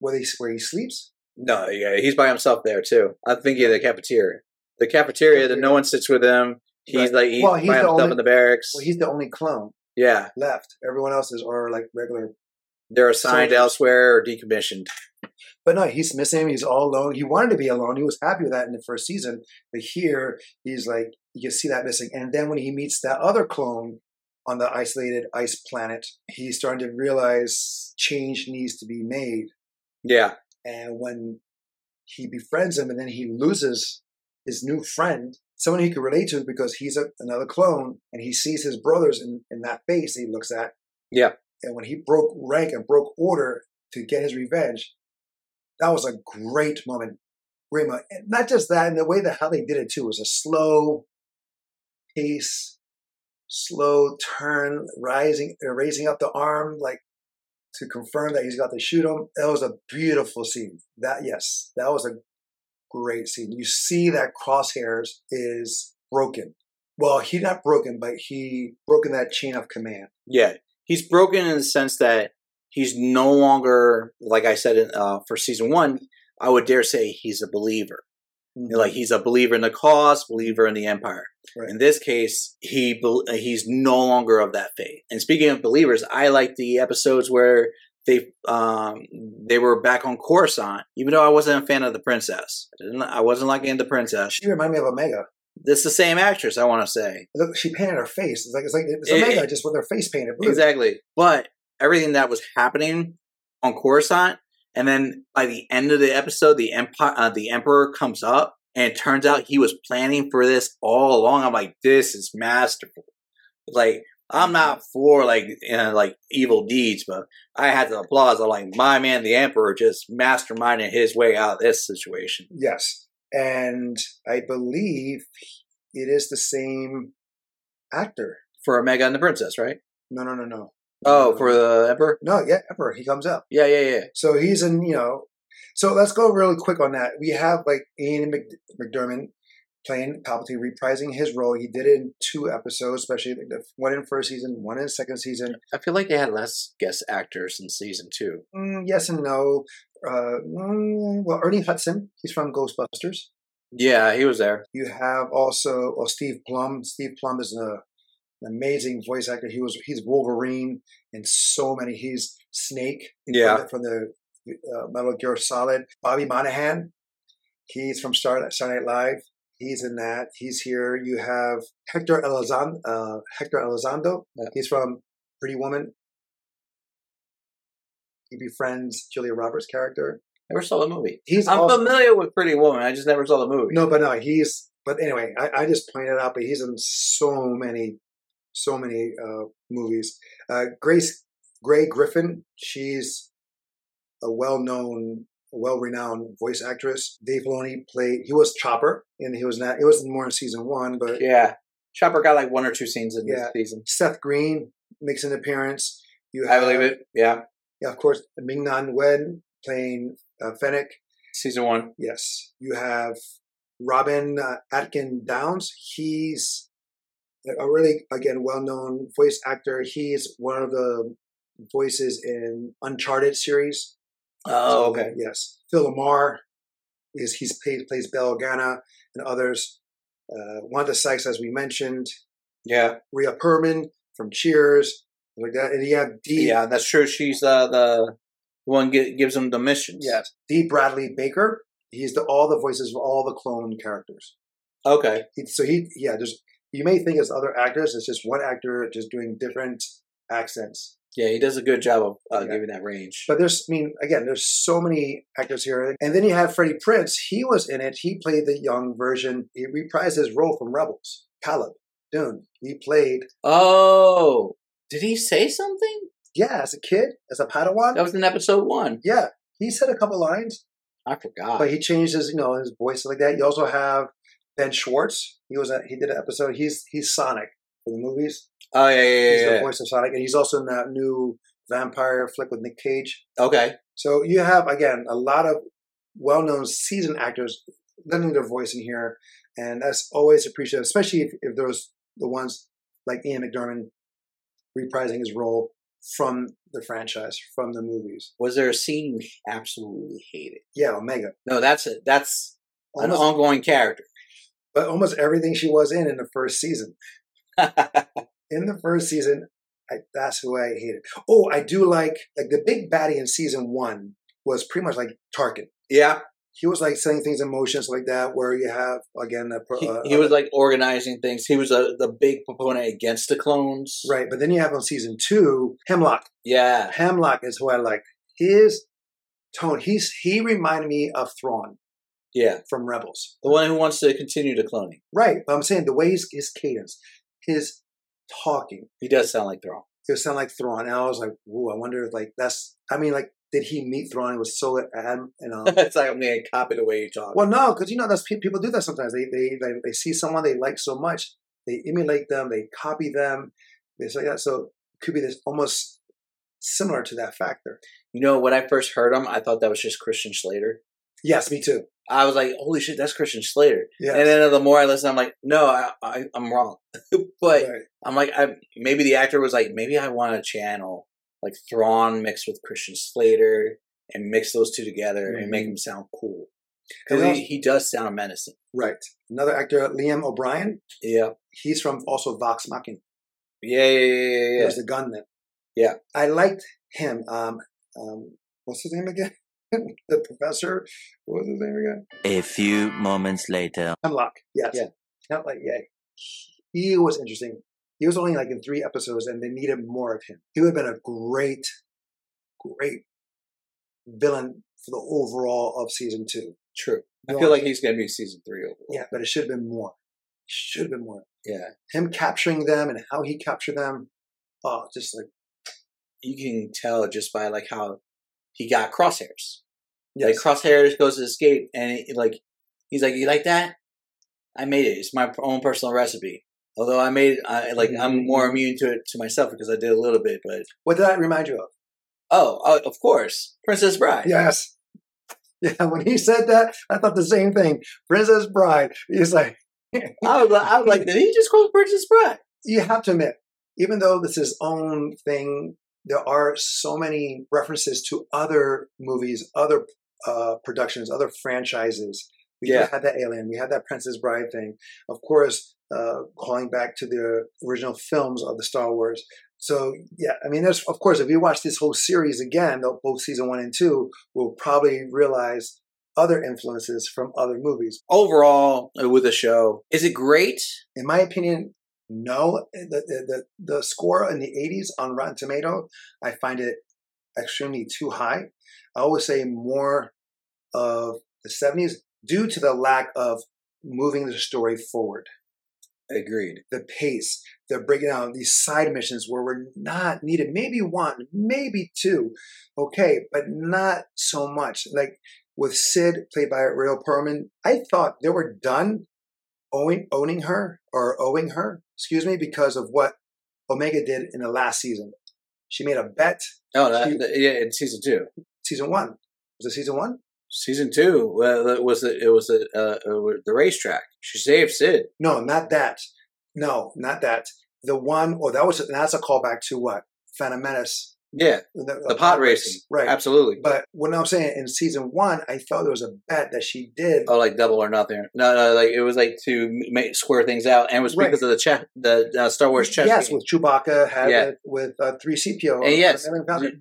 where he where he sleeps. No, yeah, he's by himself there too. I'm thinking of the cafeteria. The cafeteria that no one sits with him. He's Right. like he's Well, he's by himself only- in the barracks. Well, he's the only clone yeah, left. Everyone else is or like regular. They're assigned Soldiers. elsewhere or decommissioned. But no, he's missing. He's all alone. He wanted to be alone. He was happy with that in the first season. But here, he's like you can see that missing. And then when he meets that other clone on the isolated ice planet, he's starting to realize change needs to be made. Yeah, And when he befriends him and then he loses his new friend, someone he could relate to because he's a, another clone and he sees his brothers in, in that face he looks at. Yeah. And when he broke rank and broke order to get his revenge, that was a great moment. Great moment. And not just that, and the way that how they did it too was a slow pace, slow turn, rising, uh, raising up the arm, like to confirm that he's got to shoot him. That was a beautiful scene. That yes, that was a great scene. You see that Crosshairs is broken. Well, he not broken, but he broken that chain of command. yeah. He's broken in the sense that he's no longer, like I said uh, for season one. I would dare say he's a believer. Like he's a believer in the cause, believer in the empire. Right. In this case, he he's no longer of that faith. And speaking of believers, I like the episodes where they um they were back on Coruscant. Even though I wasn't a fan of the princess, I, didn't, I wasn't liking the princess. she reminded me of Omega. This is the same actress, I want to say she painted her face. It's like it's like it's It- Omega just with her face painted blue. exactly. But everything that was happening on Coruscant, and then by the end of the episode, the empire, uh, the emperor comes up, and it turns out he was planning for this all along. I'm like, this is masterful. Like, I'm not for like you know, like evil deeds, but I had to applaud. I'm like, my man, the emperor, just masterminded his way out of this situation. Yes, and I believe it is the same actor. For Omega and the princess, right? No, no, no, no. Oh, for the emperor. no, yeah, Emperor. He comes up. Yeah, yeah, yeah. So he's in, you know. So let's go really quick on that. We have like Ian Mc, McDiarmid playing Palpatine, reprising his role. He did it in two episodes, especially the one in first season, one in second season. I feel like they had less guest actors in season two. Mm, yes and no. Uh, mm, well, Ernie Hudson, he's from Ghostbusters. Yeah, he was there. You have also oh, Steve Blum. Steve Blum is a, an amazing voice actor. He was he's Wolverine in so many. He's Snake Yeah. from the, from the uh, Metal Gear Solid. Bobby Moynihan, he's from Star Saturday Night Live. He's in that. He's here. You have Hector Elizondo. Uh, Hector Elizondo. Yeah. He's from Pretty Woman. He befriends Julia Roberts' character. Never saw the movie. He's I'm also, familiar with Pretty Woman. I just never saw the movie. no, but no, he's. But anyway, I, I just pointed out, but he's in so many, so many uh, movies. Uh, Grace Grey Griffin, she's a well-known, well-renowned voice actress. Dave Filoni played. He was Chopper, and he was not. It was more in season one, but Yeah. Chopper got like one or two scenes in Yeah. this season. Seth Green makes an appearance. You I have, believe it. Yeah. Yeah, of course, Ming-Na Wen playing uh, Fennec. Season one. Yes, you have Robin uh, Atkin Downes. He's a really again well-known voice actor. He's one of the voices in Uncharted series. Oh, So, okay. Yes, Phil LaMarr is he's plays plays Bail Organa and others. Uh, Wanda Sykes, as we mentioned, Yeah. Rhea Perlman from Cheers, like that, and you have D. Yeah, that's true. She's uh, the one gi- gives him the missions. Yes, D. Bradley Baker. He's the all the voices of all the clone characters. Okay. He, so he, yeah, there's. You may think it's other actors. It's just one actor just doing different accents. Yeah, he does a good job of uh, Yeah. giving that range. But there's, I mean, again, there's so many actors here. And then you have Freddie Prinze. He was in it. He played the young version. He reprised his role from Rebels. Caleb Dume. He played, oh, did he say something? yeah, as a kid, as a Padawan. That was in episode one. yeah, he said a couple lines, I forgot. but he changed his, you know, his voice like that. You also have Ben Schwartz. He was, a, he did an episode. He's he's Sonic for the movies. oh yeah, yeah, He's yeah. the yeah. voice of Sonic, and he's also in that new vampire flick with Nick Cage. Okay. So you have again a lot of well-known seasoned actors lending their voice in here, and that's always appreciated, especially if, if there's the ones like Ian McDiarmid reprising his role from the franchise, from the movies. Was there a scene you absolutely hated? Yeah, Omega. No, that's it. That's an ongoing character. but almost everything she was in in the first season. In the first season, I, that's who I hated. Oh, I do like like the big baddie in season one was pretty much like Tarkin. yeah, He was like setting things in motions like that, where you have again he, uh, he was like organizing things. He was a, the big proponent against the clones. right, but then you have on season two Hemlock. Yeah. Hemlock is who I like. His tone, he's he reminded me of Thrawn Yeah. from Rebels. The one who wants to continue the cloning. Right, but I'm saying the way his, his cadence, his talking, He does sound like Thrawn. it sound like Thrawn. And I was like, ooh, I wonder if like that's. I mean, like, did he meet Thrawn? It was so um, you know. it's like I'm to copy the way you talk. well, no, because you know that's pe- people do that sometimes. They, they they they see someone they like so much, they emulate them, they copy them. It's like that. So it could be this almost similar to that factor. You know, when I first heard him, I thought that was just Christian Slater. Yes, me too. I was like, holy shit, that's Christian Slater. Yeah. And then the more I listen, I'm like, no, I, I, I'm wrong. but right. I'm like, I, maybe the actor was like, maybe I want to channel like Thrawn mixed with Christian Slater and mix those two together and make Mhm. him sound cool. Because he, he does sound menacing. Right. Another actor, Liam O'Brien. Yeah. He's from also Vox Machina. Yeah, yeah, yeah, yeah, He yeah. was the gunman. Yeah. I liked him. Um, um, what's his name again? the professor. What was his name again? A few moments later. Hemlock. Yes. Yeah. Not like yeah. He was interesting. He was only like in three episodes, and they needed more of him. He would have been a great, great villain for the overall of season two. True. I feel like he's going to be season three overall. Yeah, but it should have been more. Should have been more. Yeah. Him capturing them and how he captured them. Oh, just like You can tell just by like how he got crosshairs. yes. Like crosshairs goes to escape, and it, like he's like, "You like that? I made it. It's my own personal recipe. Although I made, I like, I'm more immune to it to myself because I did a little bit. But what did that remind you of? oh, uh, of course, Princess Bride. Yes. Yeah, when he said that, I thought the same thing. Princess Bride. He's like, I was, I was like, did he just quote Princess Bride? you have to admit, even though this is own thing, there are so many references to other movies, other uh, productions, other franchises. We Yeah. just had that Alien, we had that Princess Bride thing. Of course, uh, calling back to the original films of the Star Wars. So yeah, I mean, there's of course, if you watch this whole series again, both season one and two, we'll probably realize other influences from other movies. Overall, uh, with the show, is it great? in my opinion, no. The, the, the, the score in the 80s on Rotten Tomato, I find it extremely too high. I always say more of the 70s due to the lack of moving the story forward. Agreed. The pace, the breaking down these side missions where we're not needed, maybe one, maybe two, okay, but not so much. Like with Cid, played by Rhea Perlman, I thought they were done owing owning her or owing her, excuse me, because of what Omega did in the last season. She made a bet. Oh, that, She- that- yeah, in season two. Season one was it season one? Season two well, it was the, it was the uh, uh, the racetrack. She saved Cid. No, not that. No, not that. The one, oh, that was that's a callback to what Phantom Menace, Yeah, the, the pod racing. right? Absolutely. But what I'm saying in season one, I thought there was a bet that she did. Oh, like double or nothing. No, no, like it was like to make, square things out, and it was Right. because of the chess, the uh, Star Wars chess. yes, game. with Chewbacca had Yeah. it with uh, three CPO. and yes,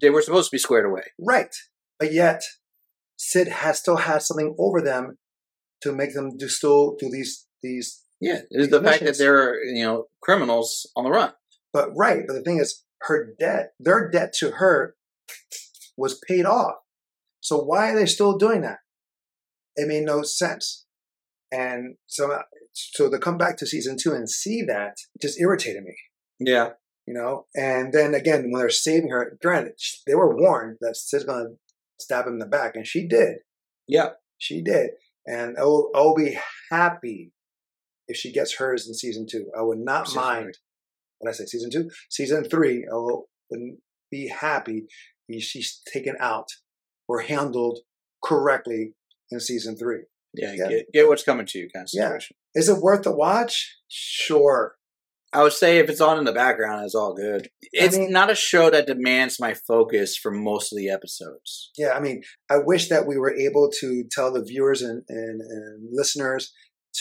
they were supposed to be squared away. right. But yet, Cid has still has something over them to make them do still do these these. Yeah, it's the fact that they're you know criminals on the run. But right, but the thing is, her debt, their debt to her, was paid off. So why are they still doing that? It made no sense. And so, so to come back to season two and see that just irritated me. Yeah, you know. And then again, when they're saving her, granted, they were warned that Cid's gonna stab him in the back, and she did. yeah. She did, and I will, I will be happy if she gets hers in season two. I would not Season mind. When I say, season two, season three. I will be happy if she's taken out or handled correctly in season three. Yeah, Yeah. Get, get what's coming to you kind of Yeah. Is it worth the watch? Sure. I would say if it's on in the background, it's all good. It's mean- not a show that demands my focus for most of the episodes. Yeah, I mean, I wish that we were able to tell the viewers and, and, and listeners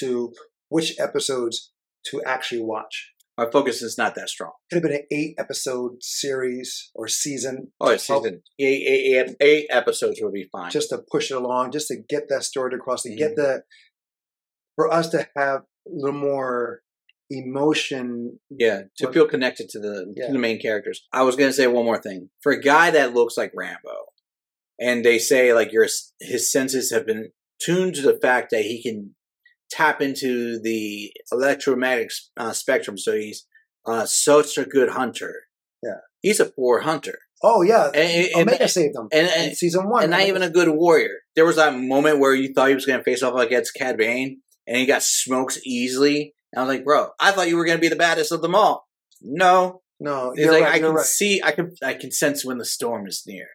to which episodes to actually watch. My focus is not that strong. Could have been an eight episode series or season. Oh, it's Help- season eight, eight, eight, eight episodes would be fine. just to push it along, just to get that story across, to get Mhm. the for us to have a little more emotion. yeah, to What- feel connected to the Yeah. to the main characters. I was gonna say one more thing. For a guy that looks like Rambo, and they say like your his senses have been tuned to the fact that he can tap into the electromagnetic uh, spectrum, so he's uh, such a good hunter. Yeah. he's a poor hunter, Oh yeah, and, and, and, Omega saved them and- in season one, and not even a good warrior. There was that moment where you thought he was going to face off against Cad Bane, and he got smokes easily. And I was like, bro, I thought you were going to be the baddest of them all. No, no. it's like right, I can right. see, I can, I can sense when the storm is near.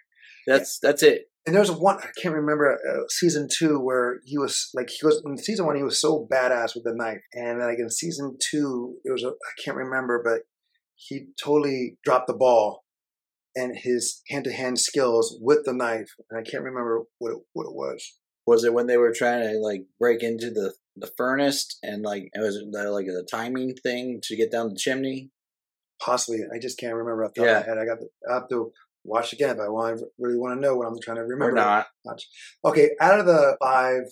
That's that's it. And there's one I can't remember uh, season two where he was like he was in season one he was so badass with the knife, and like in season two it was a, I can't remember, but he totally dropped the ball, and his hand to hand skills with the knife, and I can't remember what it, what it was. Was it when they were trying to like break into the the furnace and like it was the, like the timing thing to get down the chimney? Possibly, I just can't remember off the top Yeah. of my head. I got to, I have to watch again if I want really want to know what I'm trying to Or remember. not? Okay, out of the five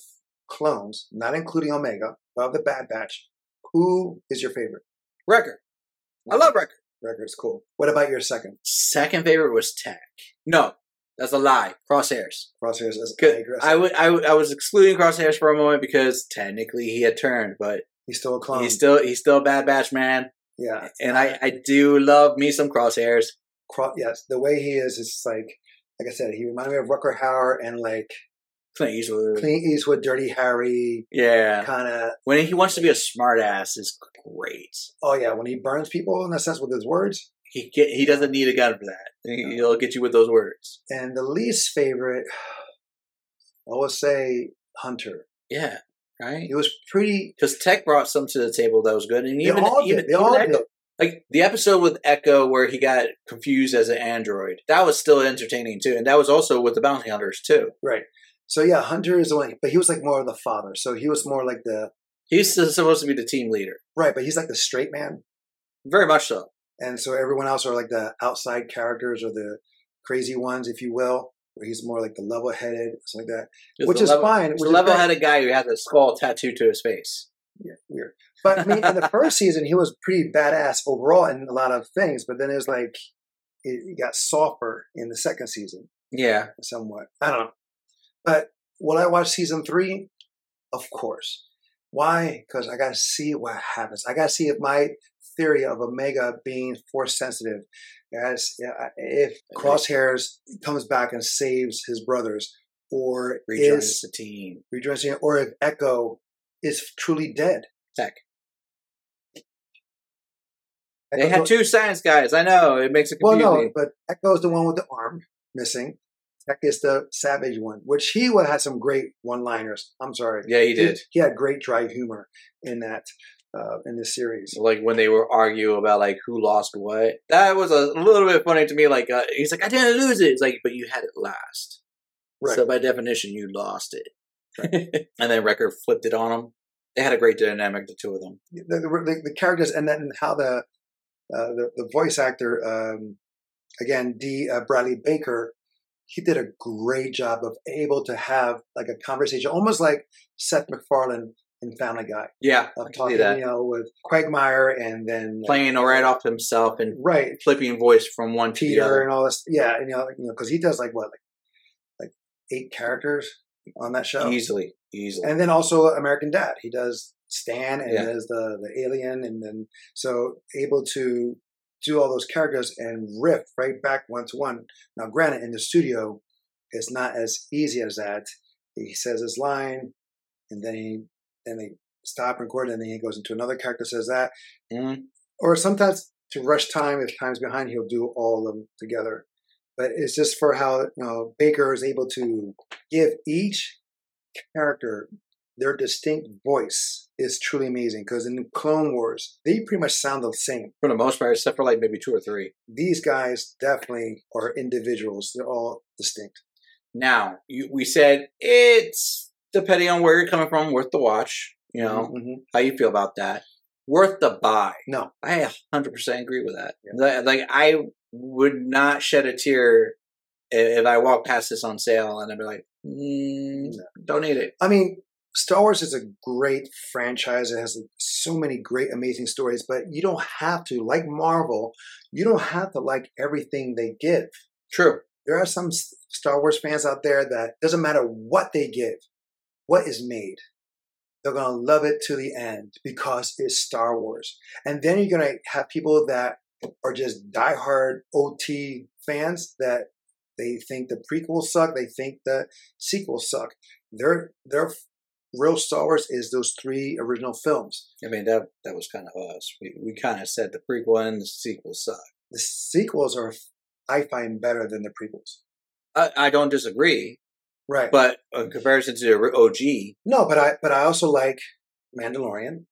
clones, not including Omega, but of the Bad Batch, who is your favorite? Wrecker. I love Wrecker. Wrecker's cool. What about your second? Second favorite was Tech. No, that's a lie. Crosshairs. Crosshairs as Good. I, would I I was excluding Crosshairs for a moment because technically he had turned, but He's still a clone. he's still he's still a bad batch man, yeah. and I I do love me some Crosshairs. Cro- yes, the way he is, is like, like I said, he reminded me of Rutger Hauer and like Clint Eastwood. Clint Eastwood, Dirty Harry, Yeah, kind of. when he wants to be a smartass is great. Oh yeah, when he burns people in a sense with his words. He he doesn't need a gun for that. He- He'll get you with those words. And the least favorite, I would say Hunter. Yeah, right. It was pretty. Because Tech brought some to the table that was good, and even all even, even all Echo, like the episode with Echo where he got confused as an android. That was still entertaining too, and that was also with the bounty hunters too. Right. So yeah, Hunter is the one, but he was like more of the father. So he was more like the He's supposed to be the team leader, right, but he's like the straight man, very much so. And so everyone else are like the outside characters or the crazy ones, if you will. Where he's more like the level-headed, something like that, which is level- fine. Which a level-headed guy who has a skull tattooed to his face. Yeah, weird. But I mean, in the first season, he was pretty badass overall in a lot of things. But then it was like it got softer in the second season, Yeah, somewhat. I don't know. But will I watch season three? Of course. Why? Because I got to see what happens. I got to see if my theory of Omega being force sensitive, as uh, if Crosshairs comes back and saves his brothers, or rejoins is the team. rejoins, the- or if Echo is truly dead. Tech. They had two science guys. I know it makes it Well, no, but Echo's the one with the arm missing. Tech is the savage one, which he would have some great one-liners. I'm sorry. yeah, he did. He, had great dry humor in that uh, in this series. like when they were arguing about like who lost what. That was a little bit funny to me. Like uh, he's like, I didn't lose it. It's like, but you had it last. Right. So by definition, you lost it. and then Wrecker flipped it on him. They had a great dynamic, the two of them. the, the, the characters and then how the uh, the, the voice actor um, again D uh, Bradley Baker he did a great job of able to have like a conversation almost like Seth MacFarlane in Family Guy Yeah, of talking you know with Quagmire and then Playing right off himself and right flipping voice from one to the Peter other. and all this yeah and, you know you know because he does like what like like eight characters on that show Easily, easily. and then also American Dad. He does Stan and Yeah. does the the alien, and then so able to do all those characters and riff right back one to one. Now, granted, in the studio, it's not as easy as that. He says his line, and then he then they stop recording, and then he goes into another character says that, Mhm. or sometimes to rush time if time's behind, he'll do all of them together. But it's just for how you know Baker is able to give each character, their distinct voice is truly amazing. Because in Clone Wars, they pretty much sound the same. For the most part, except for like maybe two or three. These guys definitely are individuals. They're all distinct. Now, you, we said it's depending on where you're coming from, worth the watch. You know Mhm. how you feel about that. Worth the buy. No. I 100% agree with that. Like, like, I would not shed a tear if, I walk past this on sale and I'd be like, mm, don't need it. I mean, Star Wars is a great franchise. It has so many great, amazing stories, but you don't have to, like Marvel, you don't have to like everything they give. True. There are some Star Wars fans out there that doesn't matter what they give, what is made, they're going to love it to the end because it's Star Wars. And then you're going to have people that are just diehard OT fans that they think the prequels suck, they think the sequels suck. Their their real Star Wars is those three original films. I mean, that that was kind of us. We, we kind of said the prequel and the sequel suck. The sequels are, I find, better than the prequels. I, I don't disagree, Right. but in comparison to the OG, no, but I but I also like Mandalorian.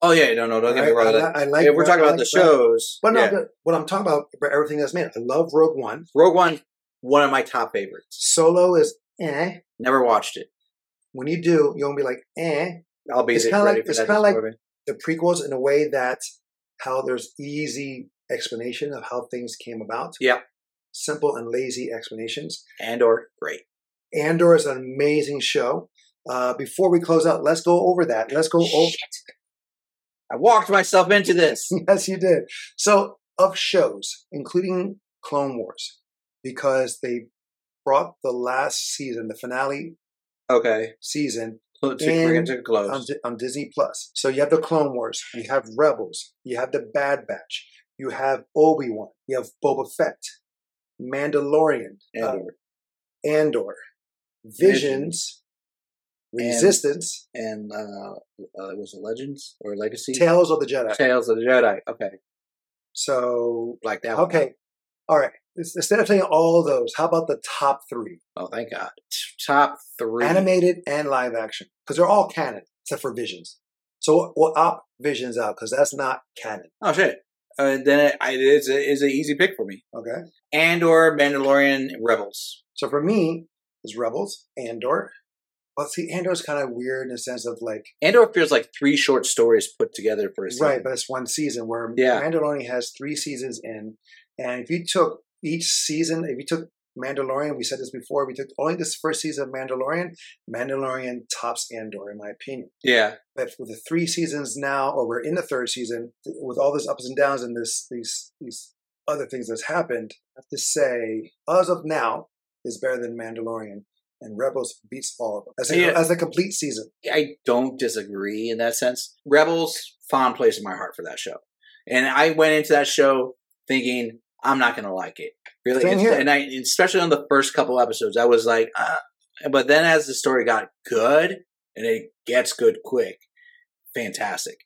oh yeah, no, no, don't get me wrong. I, li- I like. if we're talking I about like the shows, But no, yeah. but what I'm talking about, everything that's made. I love Rogue One. Rogue One, one of my top favorites. Solo is eh. Never watched it. When you do, you'll be like eh. I'll be It's kinda like- it's kinda like- The prequels in a way that how there's easy explanation of how things came about. Yeah. Simple and lazy explanations. Andor great. Andor is an amazing show. Uh, before we close out, let's go over that. Let's go over. I walked myself into this. yes, you did. So, of shows, including Clone Wars, because they brought the last season, the finale Okay. season, To, to bring it And to close. on, on Disney Plus. So you have the Clone Wars, you have Rebels, you have the Bad Batch, you have Obi Wan, you have Boba Fett, Mandalorian, uh, Andor. Visions, And- Resistance, and uh, uh, was it Legends or Legacy? Tales of the Jedi. Tales of the Jedi. Okay. So Like that. one. okay, all right. Instead of saying all those, how about the top three, Oh, thank God. Top three. animated and live action? Because they're all canon except for Visions. So we'll opt Visions out because that's not canon. Oh, shit. Uh, then it, it's, a, it's an easy pick for me. Okay. Andor Mandalorian, Rebels. So for me, it's Rebels, Andor. But see, Andor's kind of weird in the sense of like, Andor feels like three short stories put together for a season. right, but it's one season where Yeah. Mandalorian has three seasons in. And if you took each season, if you took Mandalorian, we said this before, we took only this first season of Mandalorian, Mandalorian tops Andor, in my opinion. Yeah. But with the three seasons now, or we're in the third season, with all these ups and downs and this these these other things that's happened, I have to say, as of now, is better than Mandalorian, and Rebels beats all of them as a, Yeah. as a complete season. I don't disagree in that sense. Rebels, fond place in my heart for that show. And I went into that show thinking, I'm not going to like it. Really. And-. And I, especially on the first couple episodes, I was like, uh, but then as the story got good, and it gets good quick, fantastic.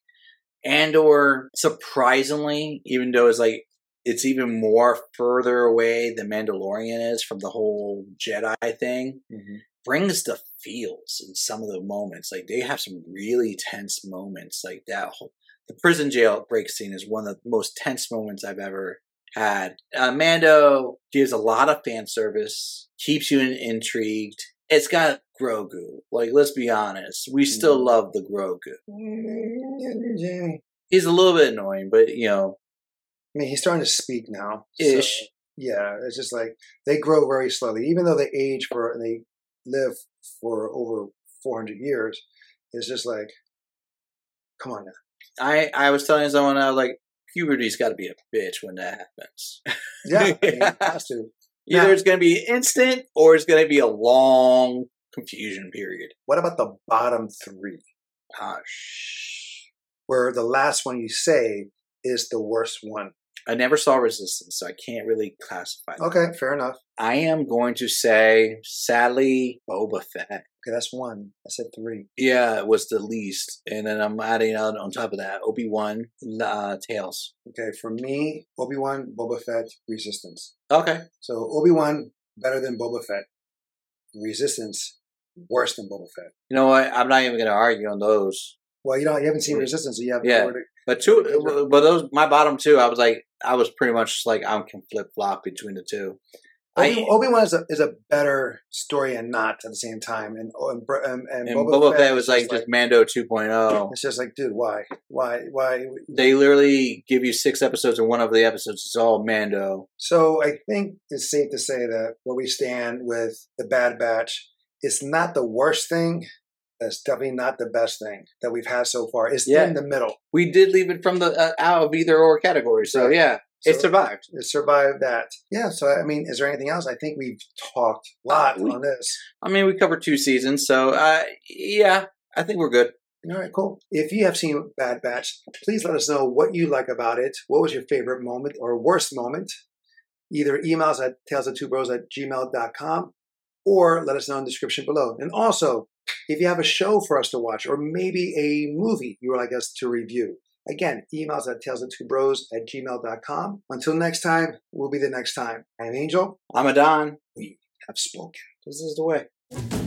Andor, surprisingly, even though it's like, it's even more further away than Mandalorian is from the whole Jedi thing brings the feels in some of the moments. Like they have some really tense moments. Like that whole the prison jail break scene is one of the most tense moments I've ever had. Uh, Mando gives a lot of fan service, keeps you in, intrigued. It's got Grogu. Like let's be honest, we still Mhm. love the Grogu. He's a little bit annoying, but you know, mean, he's starting to speak now. so, Ish. yeah, it's just like they grow very slowly, even though they age for and they live for over 400 years. It's just like, come on now. I I was telling someone I was like puberty's got to be a bitch when that happens. Yeah, I mean, it has to. Either Now- it's going to be instant or it's going to be a long confusion period. What about the bottom three? Ah, shh. where the last one you say is the worst one. I never saw Resistance, so I can't really classify. that. Okay, fair enough. I am going to say, sadly, Boba Fett. Okay, that's one. I said three. Yeah, it was the least, and then I'm adding on on top of that Obi Wan uh, Tales. Okay, for me, Obi Wan, Boba Fett, Resistance. Okay, So Obi Wan better than Boba Fett. Resistance worse than Boba Fett. You know what? I'm not even going to argue on those. Well, you know, you haven't seen Resistance, so you have Yeah. to- But two, but those my bottom two. I was like, I was pretty much like I can flip flop between the two. I, Obi Wan is a, is a better story and not at the same time, and oh, and, and, and and Boba, Boba, Fett was like just Mando 2.0. it's just like, dude, why, why, why? They literally give you six episodes, and one of the episodes is all Mando. So I think it's safe to say that where we stand with the Bad Batch, it's not the worst thing. That's definitely not the best thing that we've had so far. It's Yeah. in the middle. We did leave it from the uh, out of either or category, so Right. yeah, it survived. It survived that. Yeah. So I mean, is there anything else? I think we've talked a lot We- on this. I mean, we covered two seasons, so uh, yeah, I think we're good. All right, cool. If you have seen Bad Batch, please let us know what you like about it. What was your favorite moment or worst moment? Either emails at tales of two bros at gmail.com or let us know in the description below. And also, if you have a show for us to watch or maybe a movie you would like us to review, again, emails at tales of two bros at gmail.com. Until next time, will be the next time. I'm Angel. I'm Adan. We have spoken. This is the way.